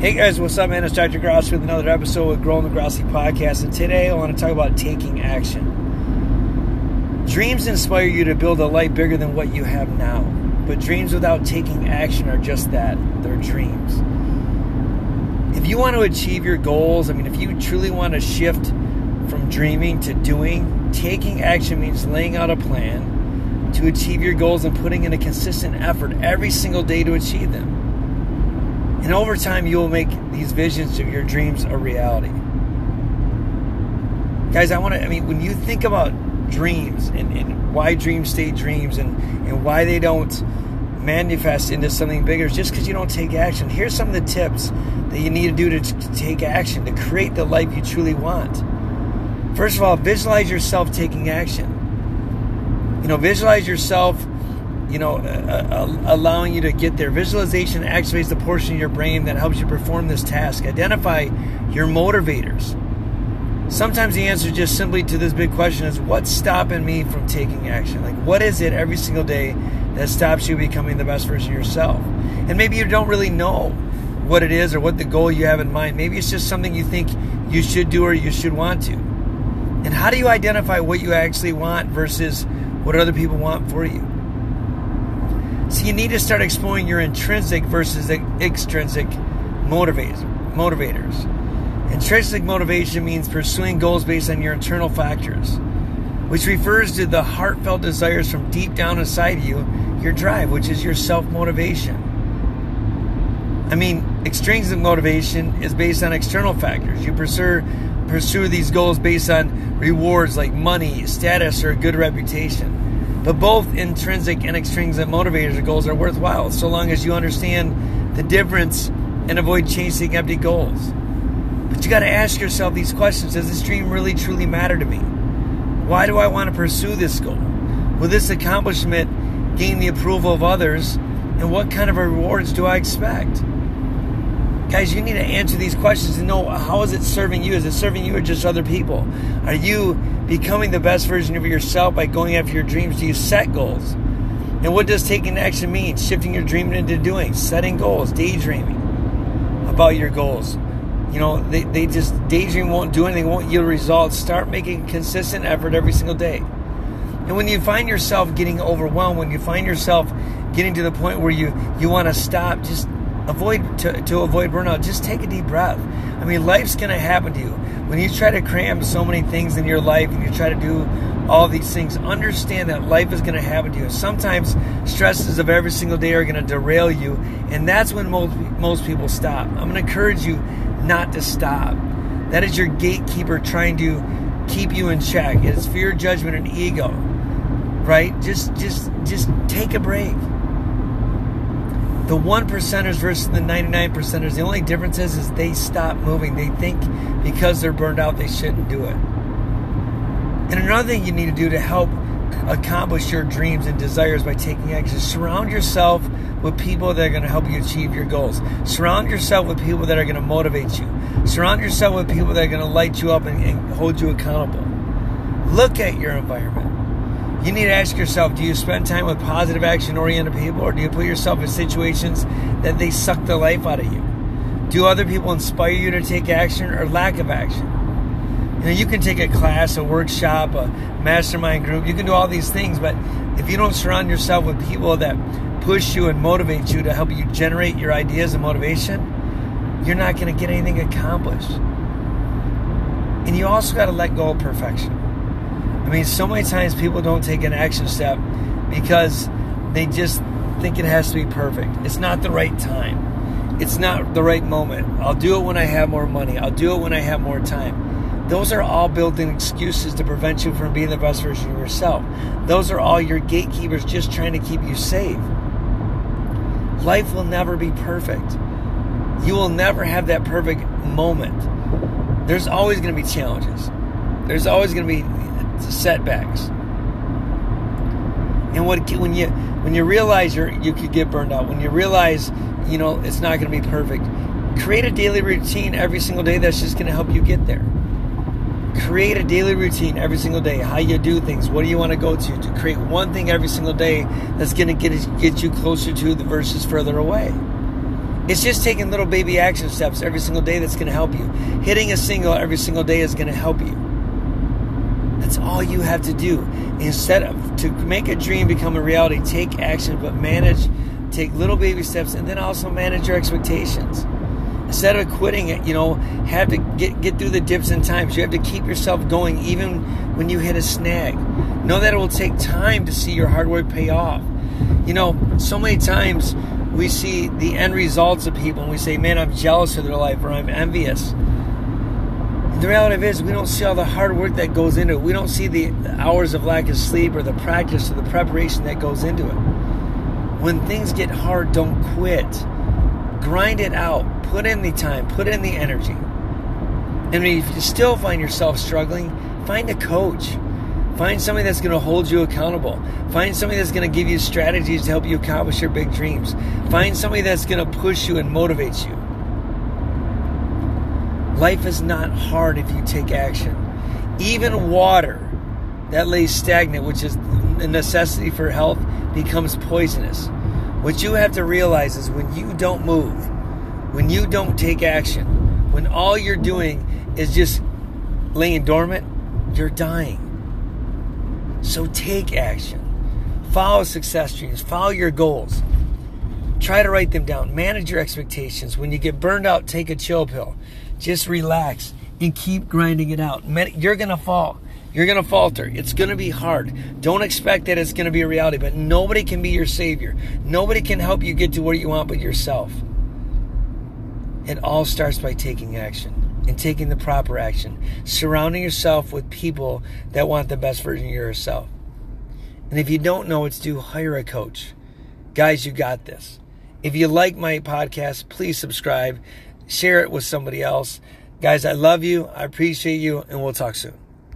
Hey guys, what's up, man? It's Dr. Grossi with another episode of Growing the Grossi podcast, and today I want to talk about taking action. Dreams inspire you to build a life bigger than what you have now, but dreams without taking action are just that they're dreams. If you want to achieve your goals, I mean, if you truly want to shift from dreaming to doing, taking action means laying out a plan to achieve your goals and putting in a consistent effort every single day to achieve them. And over time, you will make these visions of your dreams a reality. Guys, I want to, I mean, when you think about dreams and, and why dreams stay dreams and, and why they don't manifest into something bigger just because you don't take action, here's some of the tips that you need to do to, to take action to create the life you truly want. First of all, visualize yourself taking action. You know, visualize yourself you know, uh, uh, allowing you to get there. Visualization activates the portion of your brain that helps you perform this task. Identify your motivators. Sometimes the answer just simply to this big question is what's stopping me from taking action? Like, what is it every single day that stops you becoming the best version of yourself? And maybe you don't really know what it is or what the goal you have in mind. Maybe it's just something you think you should do or you should want to. And how do you identify what you actually want versus what other people want for you? So you need to start exploring your intrinsic versus extrinsic motivators. Intrinsic motivation means pursuing goals based on your internal factors, which refers to the heartfelt desires from deep down inside you, your drive, which is your self motivation. I mean, extrinsic motivation is based on external factors. You pursue pursue these goals based on rewards like money, status, or a good reputation. But both intrinsic and extrinsic motivators or goals are worthwhile so long as you understand the difference and avoid chasing empty goals. But you got to ask yourself these questions Does this dream really truly matter to me? Why do I want to pursue this goal? Will this accomplishment gain the approval of others? And what kind of rewards do I expect? Guys, you need to answer these questions and know how is it serving you? Is it serving you or just other people? Are you becoming the best version of yourself by going after your dreams? Do you set goals? And what does taking action mean? Shifting your dreaming into doing, setting goals, daydreaming about your goals. You know, they, they just daydream won't do anything, won't yield results. Start making consistent effort every single day. And when you find yourself getting overwhelmed, when you find yourself getting to the point where you, you want to stop, just avoid to, to avoid burnout just take a deep breath. I mean life's going to happen to you. When you try to cram so many things in your life and you try to do all these things understand that life is going to happen to you. Sometimes stresses of every single day are going to derail you and that's when most, most people stop. I'm going to encourage you not to stop. That is your gatekeeper trying to keep you in check. It's fear judgment and ego right? Just just just take a break the one percenters versus the 99 percenters, the only difference is, is they stop moving. They think because they're burned out, they shouldn't do it. And another thing you need to do to help accomplish your dreams and desires by taking action, is surround yourself with people that are going to help you achieve your goals. Surround yourself with people that are going to motivate you. Surround yourself with people that are going to light you up and, and hold you accountable. Look at your environment you need to ask yourself do you spend time with positive action oriented people or do you put yourself in situations that they suck the life out of you? Do other people inspire you to take action or lack of action? You know you can take a class a workshop a mastermind group. You can do all these things but if you don't surround yourself with people that push you and motivate you to help you generate your ideas and motivation you're not going to get anything accomplished. And you also got to let go of perfection I mean, so many times people don't take an action step because they just think it has to be perfect. It's not the right time. It's not the right moment. I'll do it when I have more money. I'll do it when I have more time. Those are all built in excuses to prevent you from being the best version of yourself. Those are all your gatekeepers just trying to keep you safe. Life will never be perfect. You will never have that perfect moment. There's always going to be challenges. There's always going to be setbacks. And what when you when you realize you you could get burned out, when you realize you know it's not going to be perfect, create a daily routine every single day that's just going to help you get there. Create a daily routine every single day. How you do things. What do you want to go to? To create one thing every single day that's going to get get you closer to the verses further away. It's just taking little baby action steps every single day that's going to help you. Hitting a single every single day is going to help you. That's all you have to do. Instead of to make a dream become a reality, take action, but manage, take little baby steps, and then also manage your expectations. Instead of quitting it, you know, have to get get through the dips and times. You have to keep yourself going even when you hit a snag. Know that it will take time to see your hard work pay off. You know, so many times we see the end results of people and we say, man, I'm jealous of their life or I'm envious. The reality is, we don't see all the hard work that goes into it. We don't see the hours of lack of sleep or the practice or the preparation that goes into it. When things get hard, don't quit. Grind it out. Put in the time, put in the energy. And if you still find yourself struggling, find a coach Find somebody that's going to hold you accountable. Find somebody that's going to give you strategies to help you accomplish your big dreams. Find somebody that's going to push you and motivate you. Life is not hard if you take action. Even water that lays stagnant, which is a necessity for health, becomes poisonous. What you have to realize is when you don't move, when you don't take action, when all you're doing is just laying dormant, you're dying. So take action. Follow success dreams. Follow your goals. Try to write them down. Manage your expectations. When you get burned out, take a chill pill. Just relax and keep grinding it out. You're going to fall. You're going to falter. It's going to be hard. Don't expect that it's going to be a reality, but nobody can be your savior. Nobody can help you get to where you want but yourself. It all starts by taking action and taking the proper action, surrounding yourself with people that want the best version of yourself. And if you don't know what to do, hire a coach. Guys, you got this. If you like my podcast, please subscribe, share it with somebody else. Guys, I love you, I appreciate you, and we'll talk soon.